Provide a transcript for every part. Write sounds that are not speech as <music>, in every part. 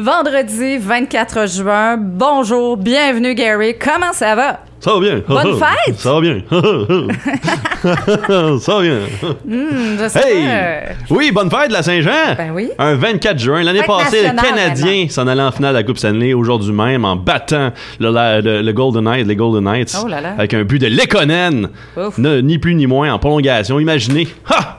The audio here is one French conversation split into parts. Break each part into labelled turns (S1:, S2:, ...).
S1: Vendredi 24 juin. Bonjour, bienvenue Gary. Comment ça va?
S2: Ça va bien. <laughs>
S1: Bonne fête!
S2: Ça va bien. <laughs> ça va bien. <laughs>
S1: Hmm, je sais
S2: Hey! Oui, bonne fête, la Saint-Jean.
S1: Ben oui.
S2: Un 24 juin. L'année passée, le Canadien s'en allait en finale de la Coupe Stanley aujourd'hui même en battant le, la- le- le Golden Knight, les Golden Knights.
S1: Oh là là.
S2: Avec un but de Lekonen. Ni plus ni moins en prolongation. Imaginez. Ha!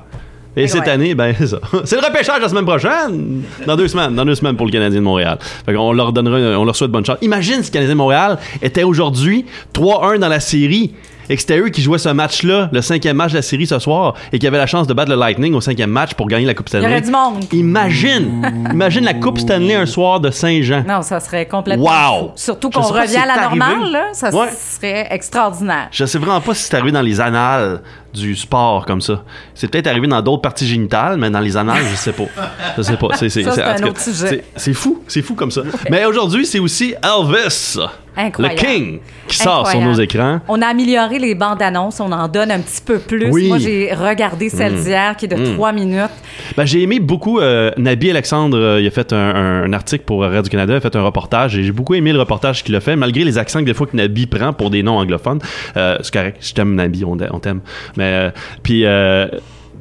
S2: Et cette année, ben <laughs> c'est ça. C'est le repêchage la semaine prochaine. Dans deux semaines. Dans deux semaines pour le Canadien de Montréal. Fait qu'on leur donnera, on leur souhaite bonne chance. Imagine si le Canadien de Montréal était aujourd'hui 3-1 dans la série et que c'était eux qui jouaient ce match-là, le cinquième match de la série ce soir, et qui avaient la chance de battre le Lightning au cinquième match pour gagner la Coupe
S1: Il y
S2: Stanley.
S1: aurait du monde.
S2: Imagine! Imagine la Coupe Stanley un soir de Saint-Jean.
S1: Non, ça serait complètement
S2: Wow!
S1: fou. Surtout qu'on revient
S2: si
S1: à la normale, là. Ça
S2: Ouais.
S1: serait extraordinaire.
S2: Je sais vraiment pas si c'est arrivé dans les annales du sport comme ça. C'est peut-être arrivé dans d'autres parties génitales, mais dans les annales, je sais pas. Je sais pas. C'est- c'est fou, c'est fou comme ça. <laughs> Mais aujourd'hui, c'est aussi Elvis,
S1: Incroyable.
S2: le King, qui sort sur nos écrans.
S1: On a amélioré les bandes annonces, on en donne un petit peu plus.
S2: Oui.
S1: Moi, j'ai regardé celle
S2: Mm.
S1: d'hier qui est de
S2: Mm.
S1: trois minutes.
S2: Ben, j'ai aimé beaucoup euh, Nabi Alexandre. euh, il a fait un, un- un article pour Radio Canada, il a fait un reportage et j'ai beaucoup aimé le reportage qu'il a fait, malgré les accents que des fois que Nabi prend pour des noms anglophones. Euh, c'est correct, je t'aime Nabi, on, on t'aime. Mais euh, puis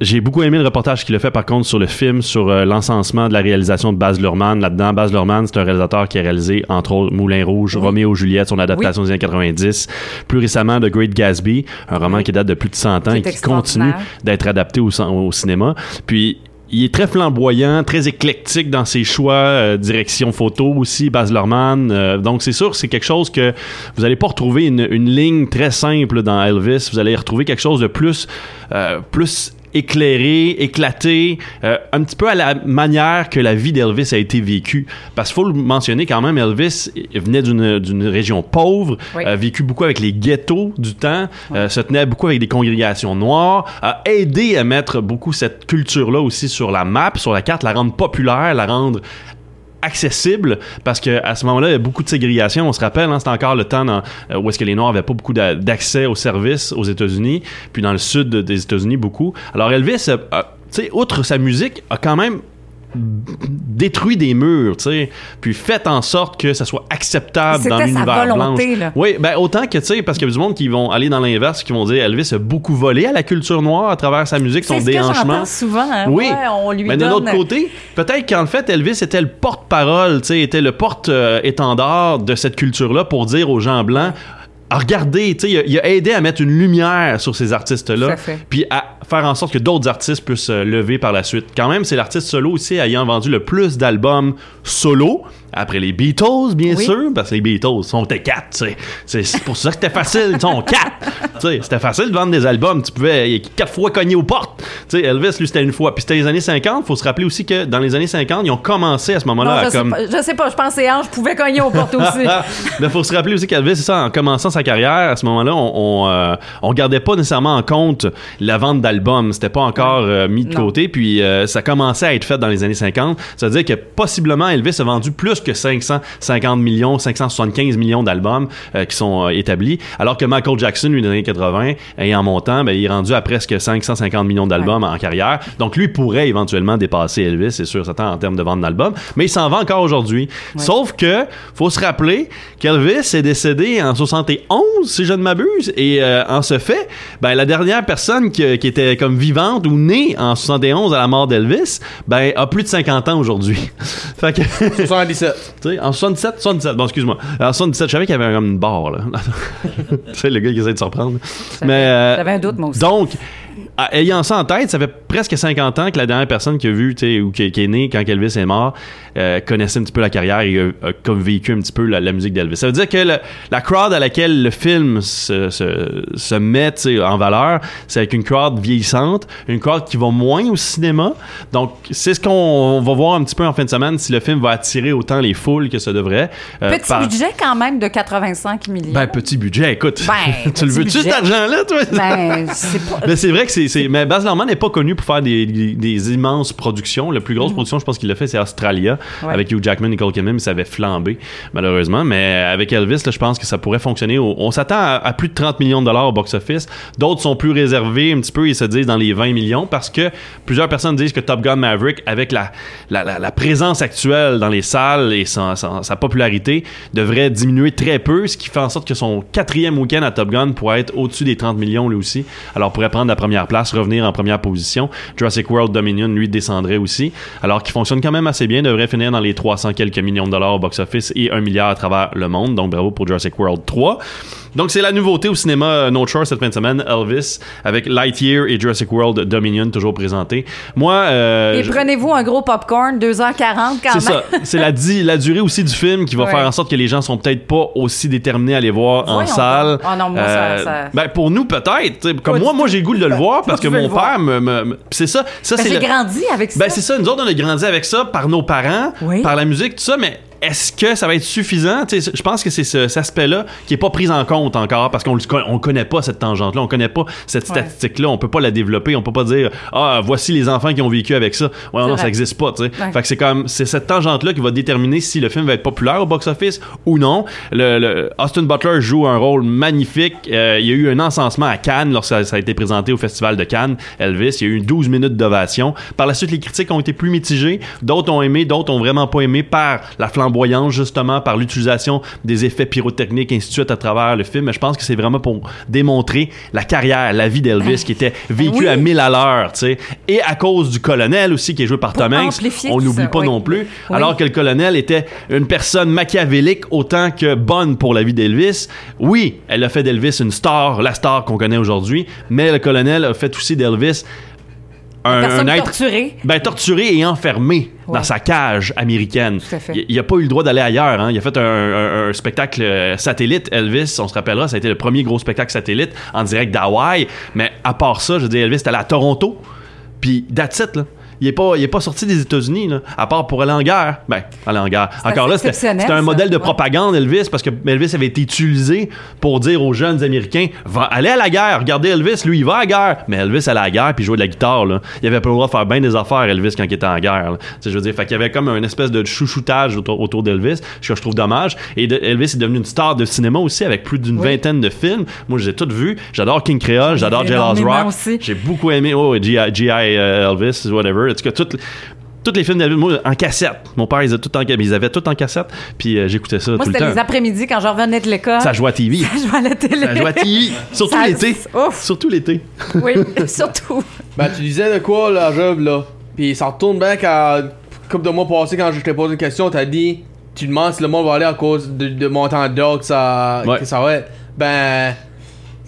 S2: j'ai beaucoup aimé le reportage qu'il a fait par contre sur le film, sur euh, l'encensement de la réalisation de Baz Luhrmann. Là-dedans, Baz Luhrmann, c'est un réalisateur qui a réalisé entre autres Moulin Rouge, Roméo et Juliette, son adaptation des années 90. Plus récemment, The Great Gatsby, un roman
S1: Oui.
S2: qui date de plus de 100 ans et qui continue d'être adapté au, au cinéma. Puis il est très flamboyant, très éclectique dans ses choix, euh, direction photo aussi, Baz Luhrmann. Euh, donc c'est sûr, c'est quelque chose que vous allez pas retrouver une, une ligne très simple dans Elvis. Vous allez retrouver quelque chose de plus, euh, plus éclairé, éclaté, euh, un petit peu à la manière que la vie d'Elvis a été vécue. Parce qu'il faut le mentionner quand même, Elvis il venait d'une région pauvre,
S1: Oui.
S2: a vécu beaucoup avec les ghettos du temps, euh, se tenait beaucoup avec des congrégations noires, a aidé à mettre beaucoup cette culture-là aussi sur la map, sur la carte, la rendre populaire, la rendre accessible parce que à ce moment-là il y a beaucoup de ségrégation on se rappelle hein, c'était encore le temps euh, où est-ce que les noirs avaient pas beaucoup d'a- d'accès aux services aux États-Unis puis dans le sud des États-Unis beaucoup. Alors Elvis euh, euh, tu sais outre sa musique a quand même détruit des murs, tu sais, puis fait en sorte que ça soit acceptable dans l'univers
S1: volonté,
S2: blanche.
S1: là.
S2: Oui, ben autant que tu sais parce qu'il y a du monde qui vont aller dans l'inverse qui vont dire Elvis a beaucoup volé à la culture noire à travers sa musique, son
S1: ce que
S2: déhanchement.
S1: j'entends souvent. hein.
S2: Oui.
S1: Ouais, on lui
S2: Mais d'un
S1: donne...
S2: autre côté, peut-être qu'en fait, Elvis était le porte-parole, tu sais, était le porte-étendard de cette culture-là pour dire aux gens blancs. Ah, regardez, tu sais, il, a- il a aidé à mettre une lumière sur ces artistes-là,
S1: à
S2: puis à faire en sorte que d'autres artistes puissent euh, lever par la suite. Quand même, c'est l'artiste solo aussi ayant vendu le plus d'albums solo, après les Beatles, bien
S1: Oui.
S2: sûr, parce que les Beatles sont quatre. C'est pour ça que c'était facile, ils sont quatre. <laughs> Tu sais, c'était facile de vendre des albums, tu pouvais quatre fois cogner aux portes. Tu sais, Elvis, lui, c'était une fois. Puis c'était les années 50, faut se rappeler aussi que dans les années 50, ils ont commencé à ce moment-là
S1: je,
S2: à
S1: sais
S2: comme...
S1: pas, je sais pas, je pense que c'est Ange pouvait cogner aux portes aussi. <laughs>
S2: Mais faut se rappeler aussi qu'Elvis, c'est ça, en commençant sa carrière, à ce moment-là, on, on, euh, on gardait pas nécessairement en compte la vente d'albums. C'était pas encore euh, mis de
S1: Non.
S2: côté. Puis euh, ça commençait à être fait dans les années 50. Ça veut dire que possiblement Elvis a vendu plus que 550 millions, 575 millions d'albums euh, qui sont euh, établis. Alors que Michael Jackson, lui, dans les années 80, et en montant, ben, il est rendu à presque 550 millions d'albums en carrière. Donc lui pourrait éventuellement dépasser Elvis, c'est sûr, certain, en termes de vente d'albums. Mais il s'en vend encore aujourd'hui. Sauf que, faut se rappeler qu'Elvis est décédé en 71, si je ne m'abuse. Et euh, en ce fait, ben, la dernière personne qui, qui était comme vivante ou née en 71 à la mort d'Elvis, ben, a plus de 50 ans aujourd'hui. <laughs> fait que,
S3: 77.
S2: Tu sais, en 77, 77, bon, excuse-moi. En 77, je savais qu'il y avait comme une barre, là. <laughs> tu sais, le gars qui essaie de se reprendre. Mais, euh,
S1: J'avais un doute, moi aussi.
S2: donc, ayant ça en tête, ça fait presque 50 ans que la dernière personne qui a vu, ou qui, qui est née quand Elvis est mort, euh, connaissait un petit peu la carrière et a, a comme vécu un petit peu la, la musique d'Elvis. Ça veut dire que le- la crowd à laquelle le film se, se, se met en valeur, c'est avec une crowd vieillissante, une crowd qui va moins au cinéma. Donc, c'est ce qu'on va voir un petit peu en fin de semaine si le film va attirer autant les foules que ça devrait. Euh,
S1: Petit
S2: par-
S1: budget quand même de 85 millions.
S2: Ben, petit budget, écoute.
S1: Ben, <laughs>
S2: tu le veux-tu, cet argent-là, toi?
S1: Ben, c'est pas... <laughs>
S2: C'est vrai que c'est, c'est- Mais Baz Luhrmann n'est pas connu pour faire des, des- des immenses productions. La plus grosse production, je pense qu'il l'a fait, c'est Australia,
S1: Ouais.
S2: avec Hugh Jackman et Nicole Kidman, mais ça avait flambé, malheureusement. Mais avec Elvis, là, je pense que ça pourrait fonctionner. au- On s'attend à, à plus de 30 millions de dollars au box-office. D'autres sont plus réservés un petit peu, ils se disent dans les 20 millions, parce que plusieurs personnes disent que Top Gun Maverick, avec la, la, la- la présence actuelle dans les salles et son- sa popularité, devrait diminuer très peu, ce qui fait en sorte que son quatrième week-end à Top Gun pourrait être au-dessus des 30 millions lui aussi. Alors pourrait prendre la première place, revenir en première position. Jurassic World Dominion, lui, descendrait aussi. Alors qu'il fonctionne quand même assez bien, devrait finir dans les 300 quelques millions de dollars au box-office et 1 milliard à travers le monde. Donc bravo pour Jurassic World 3. Donc c'est la nouveauté au cinéma euh, No Shore cette fin de semaine, Elvis, avec Lightyear et Jurassic World Dominion toujours présentés. Moi, euh,
S1: Et
S2: je-
S1: prenez-vous un gros popcorn, 2h40 quand
S2: c'est
S1: même.
S2: ça. C'est la, di- la durée aussi du film qui va
S1: Ouais.
S2: faire en sorte que les gens sont peut-être pas aussi déterminés à aller voir en salle.
S1: Ah non, moi, ça- ça-
S2: Ben, pour nous, peut-être. Comme moi, moi, j'ai goût de le voir parce que mon père me. c'est ça. Ça,
S1: Ben,
S2: c'est
S1: j'ai
S2: le-
S1: grandi avec ça.
S2: Ben, c'est ça. Nous autres, on a grandi avec ça par nos parents,
S1: Oui.
S2: par la musique, tout ça, mais. Est-ce que ça va être suffisant? Je pense que c'est ce- cet aspect-là qui est pas pris en compte encore parce qu'on on connaît pas cette tangente-là, on connaît pas cette statistique-là, on peut pas la développer, on peut pas dire ah voici les enfants qui ont vécu avec ça. Ouais, non,
S1: vrai.
S2: ça existe pas. tu sais.
S1: Ouais.
S2: Fait que c'est comme c'est cette tangente-là qui va déterminer si le film va être populaire au box-office ou non. Le, le- Austin Butler joue un rôle magnifique. Euh, il y a eu un encensement à Cannes lorsque ça, ça a été présenté au Festival de Cannes. Elvis, il y a eu 12 minutes d'ovation. Par la suite, les critiques ont été plus mitigées. D'autres ont aimé, d'autres ont vraiment pas aimé par la flamboyance justement, par l'utilisation des effets pyrotechniques, ainsi de suite à travers le film. Mais je pense que c'est vraiment pour démontrer la carrière, la vie d'Elvis qui était vécue
S1: oui.
S2: à 1000 à l'heure, tu sais. Et à cause du colonel aussi qui est joué par Tom Hanks, on n'oublie pas
S1: oui.
S2: non plus.
S1: Oui.
S2: Alors que le colonel était une personne machiavélique autant que bonne pour la vie d'Elvis. Oui, elle a fait d'Elvis une star, la star qu'on connaît aujourd'hui, mais le colonel a fait aussi d'Elvis un,
S1: Personne
S2: un être
S1: torturée.
S2: ben, torturé et enfermé
S1: Ouais.
S2: dans sa cage américaine.
S1: Tout à fait.
S2: Il, il a pas eu le droit d'aller ailleurs. hein. Il a fait un, un- un spectacle euh, satellite, Elvis, on se rappellera, ça a été le premier gros spectacle satellite en direct d'Hawaï. Mais à part ça, je dire, Elvis est allé à Toronto. Puis, that's it, là. Il est pas, il est pas sorti des États-Unis, là, à part pour aller en guerre. Ben, aller en guerre. Encore là, c'était un
S1: ça.
S2: modèle de
S1: Ouais.
S2: propagande, Elvis, parce que Elvis avait été utilisé pour dire aux jeunes Américains va aller à la guerre. Regardez Elvis, lui, il va à la guerre. Mais Elvis allait à la guerre puis jouait de la guitare. Là. Il avait pas le droit de faire bien des affaires, Elvis, quand il était en guerre. là. Je veux dire, fait qu'il y avait comme une espèce de chouchoutage autour, autour d'Elvis, ce que je trouve dommage. Et de- Elvis est devenu une star de cinéma aussi avec plus d'une
S1: Oui.
S2: vingtaine de films. Moi, j'ai tout vu. J'adore King Creole, j'adore Jailhouse Rock.
S1: aussi.
S2: J'ai beaucoup aimé oh, G.I. Euh, Elvis, whatever. En tout cas, toutes tous les films d'Elvis, moi, en cassette. Mon père, ils avaient tout en, ils avaient tout en cassette, puis euh, j'écoutais ça
S1: Moi,
S2: tout le
S1: c'était les après-midi quand je revenais de l'école.
S2: Ça jouait à TV.
S1: Ça jouait à la télé.
S2: Ça jouait à TV. Surtout
S1: Ça-
S2: l'été.
S1: Ouf.
S2: Surtout l'été.
S1: Oui, <laughs> surtout.
S3: Ben, tu disais de quoi, la job, là? Puis ça retourne bien quand, couple de mois passés, quand je t'ai posé une question, t'as dit, tu demandes si le monde va aller à cause de, de mon temps d'or que ça,
S2: Ouais.
S3: que ça va être. Ben,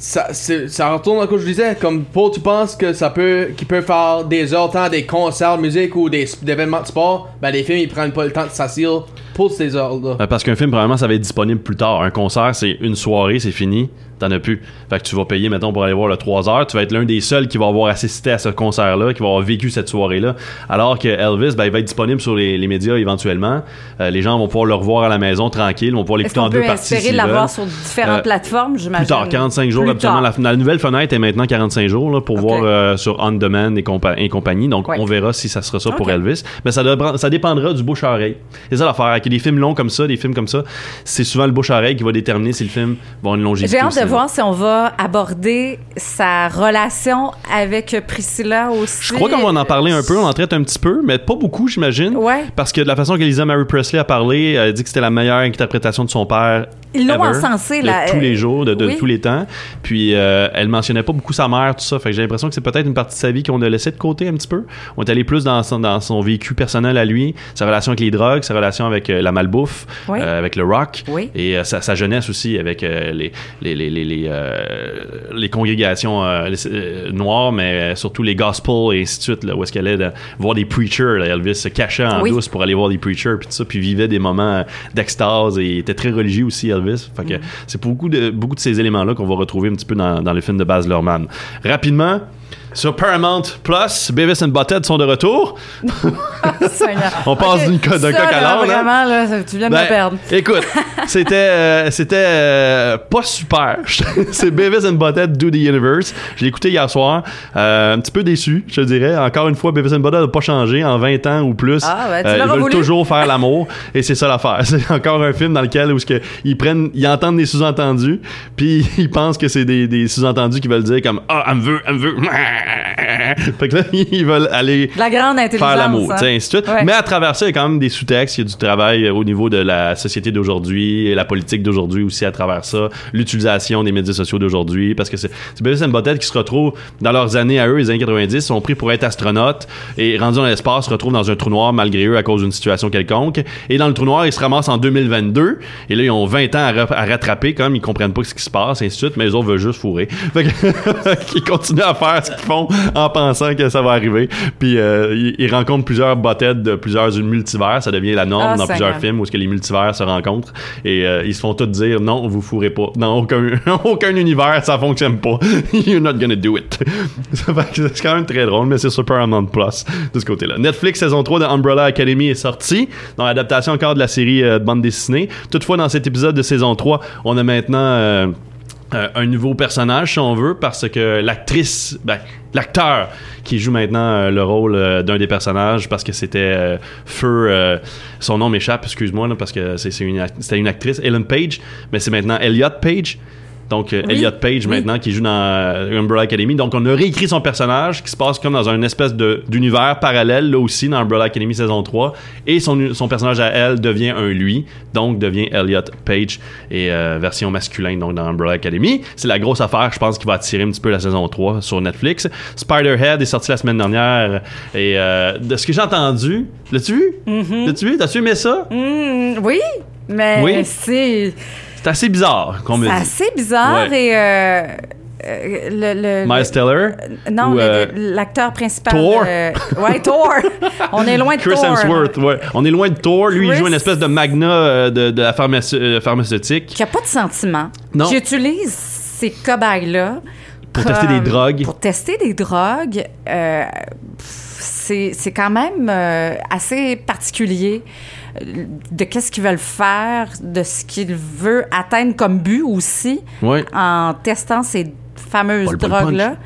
S3: ça, ça retourne à quoi je disais. Comme, Paul, tu penses que ça peut, faire des heures temps, des concerts de musique ou des, des événements de sport? Ben, les films, ils prennent pas le temps de s'asseoir pour ces heures-là.
S2: Euh, Parce qu'un film, probablement, ça va être disponible plus tard. Un concert, c'est une soirée, c'est fini. T'en as plus. Fait que tu vas payer, mettons, pour aller voir le 3 heures. Tu vas être l'un des seuls qui va avoir assisté à ce concert-là, qui va avoir vécu cette soirée-là. Alors que Elvis, ben, il va être disponible sur les, les médias éventuellement. Euh, les gens vont pouvoir le revoir à la maison tranquille, vont pouvoir l'écouter en deux parties.
S1: espérer l'avoir sur différentes
S2: Euh,
S1: plateformes, j'imagine?
S2: Plus tard, 45 jours,
S1: tard.
S2: La, la nouvelle fenêtre est maintenant 45 jours là, pour voir euh, sur On Demand et, compa- et compagnie. Donc,
S1: Ouais.
S2: on verra si ça sera ça pour. Elvis. Mais ça, dépend- ça dépendra du bouche-à-oreille. C'est ça l'affaire. Avec des films longs comme ça, des films comme ça, c'est souvent le bouche-à-oreille qui va déterminer si le film va avoir une longévité.
S1: J'ai
S2: au
S1: hâte de
S2: cinéma.
S1: Voir si on va aborder sa relation avec Priscilla aussi.
S2: Je crois qu'on va en parler un peu, on en traite un petit peu, mais pas beaucoup, j'imagine.
S1: Ouais.
S2: Parce que de la façon qu'Elisa Mary Presley a parlé, elle a dit que c'était la meilleure interprétation de son père.
S1: Ils l'ont
S2: ever, de
S1: là,
S2: tous les jours, de, de
S1: oui.
S2: tous les temps. Puis euh, elle mentionnait pas beaucoup sa mère, tout ça. Fait que j'ai l'impression que c'est peut-être une partie de sa vie qu'on a laissé de côté un petit peu. On est allé plus dans son, dans son vécu personnel à lui, sa relation avec les drogues, sa relation avec euh, la malbouffe,
S1: Oui.
S2: euh, avec le rock,
S1: Oui.
S2: et euh, sa, sa jeunesse aussi avec les, les, les, les, les, euh, les congrégations euh, euh, noires, mais surtout les gospels et ainsi de suite, là, où est-ce qu'elle allait de- voir des preachers. là. Elvis se cachait en
S1: Oui.
S2: douce pour aller voir des preachers, puis tout ça, puis vivait des moments d'extase et était très religieux aussi, Elvis. Fait
S1: Mm.
S2: que c'est beaucoup de, beaucoup de ces éléments-là qu'on va retrouver un petit peu dans, dans le film de Baz Luhrmann. Rapidement, Sur Paramount Plus, Beavis and Butthead sont de retour. <laughs> On passe d'une d'un coq à hein?
S1: Vraiment, là, tu viens de
S2: Ben,
S1: me perdre. <laughs>
S2: Écoute, c'était euh, c'était euh, pas super. <laughs> c'est Beavis and Butthead Do the Universe. Je l'ai écouté hier soir. Euh, un petit peu déçu, je dirais. Encore une fois, Beavis and Butthead n'a pas changé en 20 ans ou plus.
S1: Ah, ben, tu
S2: ils veulent
S1: voulu.
S2: toujours faire l'amour et c'est ça l'affaire. C'est encore un film dans lequel où que ils prennent, ils entendent des sous-entendus, puis ils pensent que c'est des, des sous-entendus qui veulent dire comme ah, elle me veut, elle me veut. <laughs> fait que là, <laughs> ils veulent aller
S1: La grande
S2: faire l'amour,
S1: hein.
S2: ainsi de suite.
S1: Ouais.
S2: Mais à travers ça, il y a quand même des sous-textes, il y a du travail euh, au niveau de la société d'aujourd'hui, la politique d'aujourd'hui aussi à travers ça, l'utilisation des médias sociaux d'aujourd'hui, parce que c'est Beavis and Butthead qui se retrouvent dans leurs années à eux, les années 90, sont pris pour être astronautes et rendus dans l'espace, se retrouvent dans un trou noir malgré eux à cause d'une situation quelconque. Et dans le trou noir, ils se ramassent en 2022, et là, ils ont 20 ans à, ra- à rattraper, comme ils comprennent pas ce qui se passe, et ainsi de suite, mais les autres veulent juste fourrer. <laughs> Fait que- ils continuent à faire ce qu'ils font en pensant que ça va arriver. Puis euh, ils, ils rencontrent plusieurs Butthead de plusieurs multivers. Ça devient la norme
S1: Ah,
S2: dans plusieurs films où est-ce que les multivers se rencontrent. Et euh, ils se font tous dire non, vous fourrez pas. Dans aucun, <laughs> aucun univers, ça fonctionne pas. <laughs> You're not gonna do it. <laughs> C'est quand même très drôle, mais c'est sur Paramount Plus de ce côté-là. Netflix saison 3 de Umbrella Academy est sortie, dans l'adaptation encore de la série euh, de bande dessinée. Toutefois, dans cet épisode de saison 3, on a maintenant euh, un nouveau personnage, si on veut, parce que l'actrice, ben, l'acteur qui joue maintenant euh, le rôle euh, d'un des personnages, parce que c'était euh, Feu, son nom m'échappe, excuse-moi, parce que c'est une, c'était une actrice, Ellen Page, mais c'est maintenant Elliot Page. Donc, euh,
S1: Oui,
S2: Elliot Page
S1: oui.
S2: maintenant qui joue dans euh, Umbrella Academy. Donc, on a réécrit son personnage qui se passe comme dans une espèce de- d'univers parallèle, là aussi, dans Umbrella Academy saison 3. Et son, son personnage à elle devient un lui, donc devient Elliot Page, et euh, version masculine donc dans Umbrella Academy. C'est la grosse affaire, je pense, qui va attirer un petit peu la saison 3 sur Netflix. Spider-Head est sorti la semaine dernière, et euh, de ce que j'ai entendu, l'as-tu vu? L'as-tu vu? T'as-tu aimé ça?
S1: Hmm, oui, mais
S2: Oui.
S1: c'est
S2: C'est assez bizarre,
S1: c'est assez bizarre
S2: Ouais.
S1: et euh, euh, le, le-
S2: Miles
S1: le-
S2: Teller?
S1: non,
S2: euh,
S1: l'acteur principal.
S2: Thor?
S1: euh, ouais, Thor. <laughs> On est loin de
S2: Chris
S1: Thor.
S2: Hemsworth, ouais. On est loin de Thor. Lui, il
S1: Chris-
S2: joue une espèce de magna de, de la euh, pharmaceutique
S1: Qui a pas de sentiment.
S2: Non.
S1: J'utilise ces cobayes-là
S2: pour
S1: comme-
S2: tester des drogues.
S1: Pour tester des drogues, euh, c'est c'est quand même euh, assez particulier de qu'est-ce qu'ils veulent faire, de ce qu'ils veulent atteindre comme but aussi en testant ces fameuses
S2: bon
S1: drogues-là.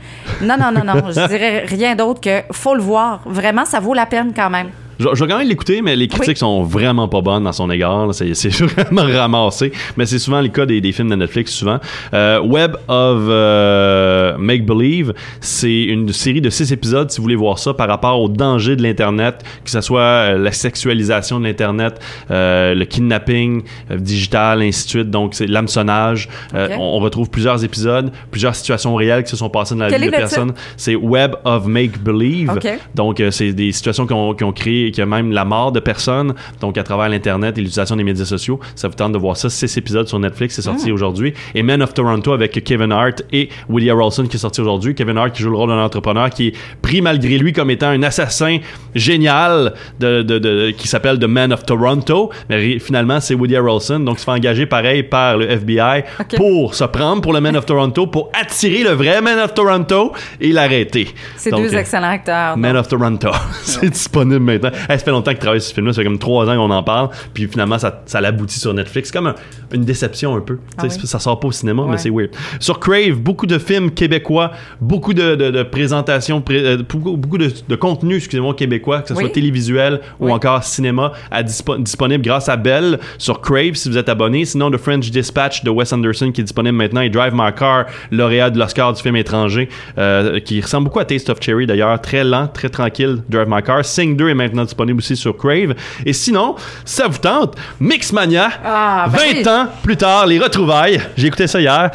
S1: Non, non, non, non. je dirais rien d'autre que faut le voir. Vraiment, ça vaut la peine quand même.
S2: Je, je vais quand même l'écouter, mais les critiques
S1: Oui.
S2: sont vraiment pas bonnes dans son égard. C'est <laughs> vraiment ramassé. Mais c'est souvent le cas des, des films de Netflix, souvent. Euh, Web of euh, Make Believe, c'est une série de six épisodes, si vous voulez voir ça, par rapport au danger de l'Internet, que ce soit euh, la sexualisation de l'Internet, euh, le kidnapping digital, ainsi de suite. Donc, c'est l'hameçonnage. On, on retrouve plusieurs épisodes, plusieurs situations réelles qui se sont passées dans la
S1: Quel
S2: vie de personnes. C'est Web of Make Believe. Donc, c'est des situations qui ont, qui ont créé, qui a même la mort de personnes. Donc, à travers l'Internet et l'utilisation des médias sociaux. Ça vous tente de voir ça. Six épisodes sur Netflix, c'est sorti aujourd'hui. Et Men of Toronto avec Kevin Hart et Woody Harrelson qui est sorti aujourd'hui. Kevin Hart qui joue le rôle d'un entrepreneur qui est pris malgré lui comme étant un assassin génial de, de- de- qui s'appelle The Man of Toronto. Mais finalement, c'est Woody Harrelson. Donc, il se fait engager pareil par le FBI pour se prendre pour le Man of Toronto, pour attirer le vrai Man of Toronto et l'arrêter.
S1: C'est deux excellents acteurs.
S2: Man of Toronto. <laughs> c'est disponible maintenant. Hey, ça fait longtemps que je travaille sur ce film-là. Ça fait comme trois ans qu'on en parle. Puis finalement, ça, ça l'aboutit sur Netflix. C'est comme un- une déception un peu.
S1: Ah oui?
S2: Ça sort pas au cinéma, mais c'est weird. Sur Crave, beaucoup de films québécois, beaucoup de, de- de présentations, pré- euh, beaucoup, beaucoup de, de contenu, excusez-moi, québécois, que ce
S1: Oui.
S2: soit télévisuel ou encore cinéma, à dispo- disponible grâce à Bell sur Crave si vous êtes abonné. Sinon, The French Dispatch de Wes Anderson qui est disponible maintenant et Drive My Car, lauréat de l'Oscar du film étranger, euh, qui ressemble beaucoup à Taste of Cherry d'ailleurs. Très lent, très tranquille, Drive My Car. Sing 2 est maintenant disponible aussi sur Crave. Et sinon, ça vous tente, Mixmania,
S1: Ah, ben
S2: 20
S1: oui.
S2: ans plus tard, les retrouvailles. J'ai écouté ça hier.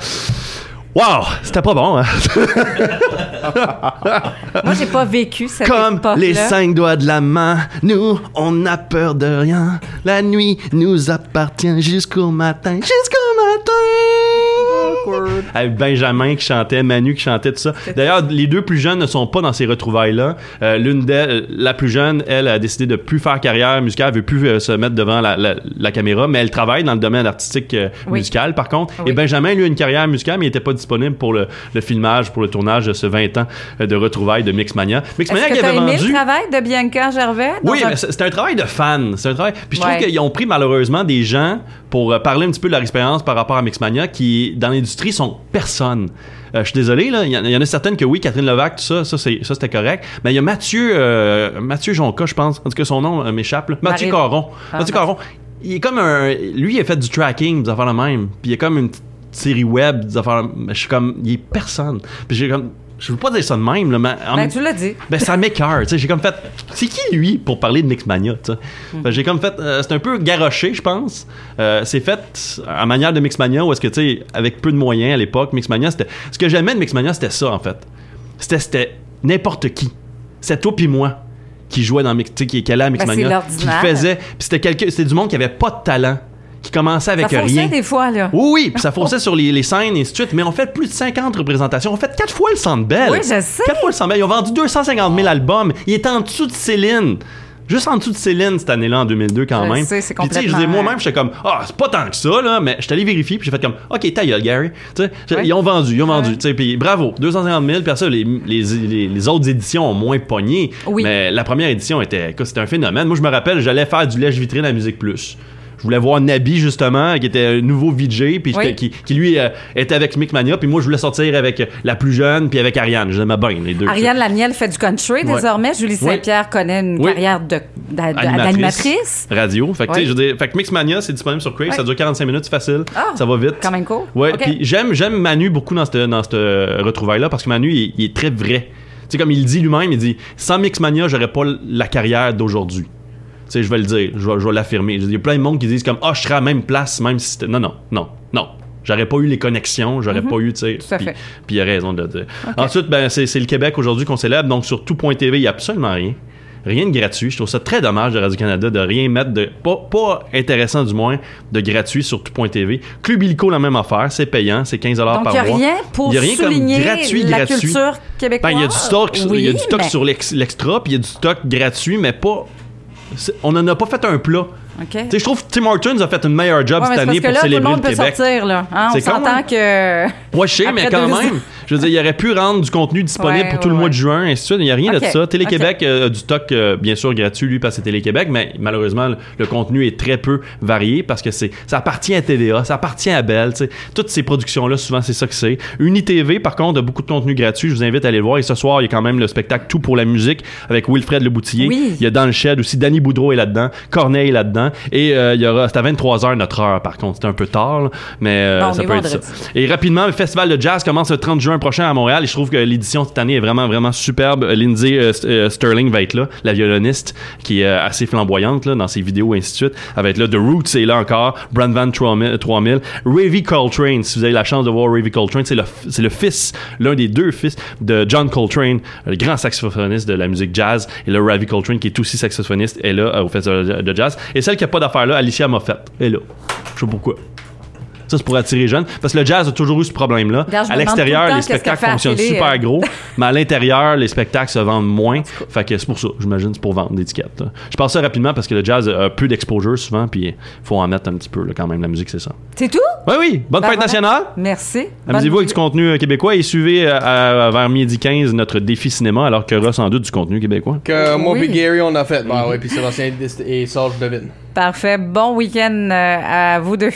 S2: Wow, c'était pas bon, hein? <laughs>
S1: Moi, j'ai pas vécu cette
S2: Comme les cinq doigts de la main, nous, on n'a peur de rien. La nuit nous appartient jusqu'au matin, jusqu'au matin.
S3: Awkward. <laughs>
S2: avec Benjamin qui chantait, Manu qui chantait, tout ça. D'ailleurs, les deux plus jeunes ne sont pas dans ces retrouvailles-là. Euh, L'une d'elles, la plus jeune, elle a décidé de plus faire carrière musicale, elle veut plus euh, se mettre devant la, la- la caméra, mais elle travaille dans le domaine artistique euh,
S1: Oui.
S2: musical, par contre.
S1: Oui.
S2: Et Benjamin, lui, a une carrière musicale, mais il n'était pas disponible pour le, le filmage, pour le tournage de ce 20 ans euh, de retrouvailles de Mixmania. Mixmania qui avait
S1: aimé
S2: vendu...
S1: le travail de Bianca Gervais?
S2: Oui,
S1: un-
S2: c'est un travail de fan. C'est un travail. Puis je trouve qu'ils ont pris malheureusement des gens pour euh, parler un petit peu de leur expérience par rapport à Mixmania qui, dans l'industrie, sont personne. Euh, je suis désolé, là. Il y, en- il y en a certaines que oui, Catherine Levac, tout ça, ça, c'était correct. Mais il y a Mathieu, euh, Mathieu Jonca, je pense. En tout cas, son nom euh, m'échappe. Mathieu Caron.
S1: Ah,
S2: Mathieu. Caron. Il est comme un. Lui, il a fait du tracking, des affaires la même. Puis il y a comme une petite série web, des affaires. Je suis comme. Il est personne. Puis j'ai comme. Je veux pas dire ça de même, là, mais en
S1: Ben, tu l'as dit.
S2: ben, ça m'écœure, tu sais. J'ai comme fait. C'est qui lui pour parler de Mixmania, tu sais? Fait que J'ai comme fait. euh, c'est un peu garoché, je pense. Euh, c'est fait à manière de Mixmania où est-ce que, tu sais, avec peu de moyens à l'époque, Mixmania, c'était. Ce que j'aimais de Mixmania, c'était ça, en fait. C'était, n'importe qui. C'était toi puis moi qui jouait dans Mix, qui, qui allait à Mixmania.
S1: Ben,
S2: qui faisait. Puis c'était quelqu'un, c'était du monde qui avait pas de talent, qui commençait avec
S1: Ça
S2: rien.
S1: des fois, là.
S2: Oui, oui, puis ça faussait <laughs> sur les, les scènes et ainsi de suite, mais on fait plus de 50 représentations. On fait 4 fois le Centre Bell.
S1: Oui, je sais.
S2: 4 fois le Centre Bell. Ils ont vendu 250 000 albums. Il était en dessous de Céline. Juste en dessous de Céline cette année-là, en 2002, quand
S1: Je
S2: même.
S1: sais, c'est
S2: Puis, tu sais, je dis,
S1: complètement-
S2: moi-même, j'étais comme, ah, c'est pas tant que ça, là, mais j'étais allé vérifier, puis j'ai fait comme, ok, ta gueule, Gary. Tu sais,
S1: Ouais.
S2: Ils ont vendu, ils ont vendu.
S1: Ouais.
S2: Tu sais, Puis bravo, 250 000, puis après ça, les, les, les, les autres éditions ont moins pogné.
S1: Oui.
S2: Mais la première édition était, c'était un phénomène. Moi, je me rappelle, j'allais faire du lèche-vitrine à Musique Plus. Je voulais voir Nabi, justement, qui était un nouveau VJ, puis
S1: Oui.
S2: qui, qui, lui euh, était avec Mixmania, puis moi, je voulais sortir avec la plus jeune, puis avec Ariane. J'aimais bien les deux.
S1: Ariane Lamiel fait du country
S2: Ouais.
S1: désormais. Julie. Saint-Pierre connaît une
S2: Oui.
S1: carrière d'animatrice.
S2: Radio. Fait que, je fait que Mixmania, c'est disponible sur Crave, ça dure 45 minutes, c'est facile.
S1: Ah,
S2: ça va vite.
S1: Quand même cool.
S2: Ouais, puis j'aime, j'aime Manu beaucoup dans cette, dans cette retrouvaille-là parce que Manu, il, il est très vrai. Tu sais, comme il dit lui-même, il dit Sans Mixmania, j'aurais pas la carrière d'aujourd'hui. Sais, je vais le dire, je vais, je vais l'affirmer. Il y a plein de monde qui disent comme Ah, je serais à la même place, même si c'était. Non, non, non, non. J'aurais pas eu les connexions, j'aurais pas eu, tu sais.
S1: Mhm. Tout à
S2: puis-
S1: fait.
S2: Puis il a raison de le dire. Ensuite, ben, c'est, le Québec aujourd'hui qu'on célèbre. Donc, sur tout.tv, il y a absolument rien. Rien de gratuit. Je trouve ça très dommage de Radio-Canada de rien mettre de. Pas, pas intéressant du moins, de gratuit sur tout.tv. Club Illico, la même affaire. C'est payant. C'est 15
S1: Donc,
S2: par
S1: il n'y a
S2: mois.
S1: rien pour
S2: Il y a rien comme
S1: souligner
S2: gratuit,
S1: la
S2: gratuit.
S1: culture québécoise.
S2: Ben, il y a du stock, il y a
S1: Oui,
S2: du stock
S1: mais-
S2: sur l'ex- l'extra, puis il y a du stock gratuit, mais pas. On n'en a pas fait un plat. Je trouve que Tim Hortons a fait une meilleure job
S1: Ouais,
S2: cette
S1: parce
S2: année
S1: que
S2: pour
S1: là, tout le
S2: célébrer
S1: monde
S2: le
S1: peut
S2: Québec.
S1: sortir, là. Hein, on s'entend
S2: hein?
S1: que...
S2: Moi, je sais, mais quand même. Je veux dire, il aurait pu rendre du contenu disponible
S1: Ouais,
S2: pour tout
S1: ouais,
S2: le mois
S1: ouais.
S2: de juin, et ainsi de suite. Il n'y a rien de ça. Télé-Québec
S1: ok.
S2: euh, a du stock, euh, bien sûr, gratuit, lui, parce que c'est Télé-Québec, mais malheureusement, le, le contenu est très peu varié parce que c'est ça appartient à TVA, ça appartient à Bell. Toutes ces productions-là, souvent, c'est ça que c'est. UniTV, par contre, a beaucoup de contenu gratuit. Je vous invite à aller le voir. Et ce soir, il y a quand même le spectacle Tout pour la musique avec Wilfred Leboutillier.
S1: Oui.
S2: Il y a Dans le Shed aussi. Danny Boudreau est là-dedans. Corneille est là-dedans. Et euh, il y aura, c'est à 23h notre heure, par contre. C'était un peu tard, là, mais euh,
S1: Bon,
S2: ça peut être ça. Et rapidement, le festival de jazz commence le 30 juin prochain à Montréal. Et je trouve que l'édition cette année est vraiment, vraiment superbe. Lindsay euh, euh, Sterling va être là, la violoniste, qui est euh, assez flamboyante là, dans ses vidéos et ainsi de suite. Elle va être là. The Roots est là encore. Brand Van 3000. 3000. Ravy Coltrane, si vous avez la chance de voir Ravy Coltrane, c'est le, le fils, l'un des deux fils de John Coltrane, le grand saxophoniste de la musique jazz. Et là, Ravi Coltrane, qui est aussi saxophoniste, est là euh, au festival de jazz. Et celle qui a pas d'affaire là, Alicia Moffett, est là. Je sais pourquoi. Ça, c'est pour attirer les jeunes. Parce que le jazz a toujours eu ce problème-là. À l'extérieur,
S1: le
S2: les spectacles fonctionnent
S1: télé,
S2: super
S1: elle.
S2: gros. <laughs> mais à l'intérieur, les spectacles se vendent moins. Fait que c'est pour ça. J'imagine c'est pour vendre des étiquettes. là. Je pense ça rapidement parce que le jazz a peu d'exposure souvent. Puis il faut en mettre un petit peu là, quand même. La musique, c'est ça.
S1: C'est tout?
S2: Oui, oui. Bonne
S1: Ben
S2: fête
S1: voilà.
S2: nationale.
S1: Merci.
S2: Amusez-vous avec du contenu euh, québécois et suivez euh, à- à- vers midi 15 notre défi cinéma alors qu'il y aura sans doute du contenu québécois.
S3: Que moi
S1: Oui.
S3: et Gary, on a fait. Bah ouais, puis Sébastien et Serge devine.
S1: Parfait. Bon week-end euh, à vous deux.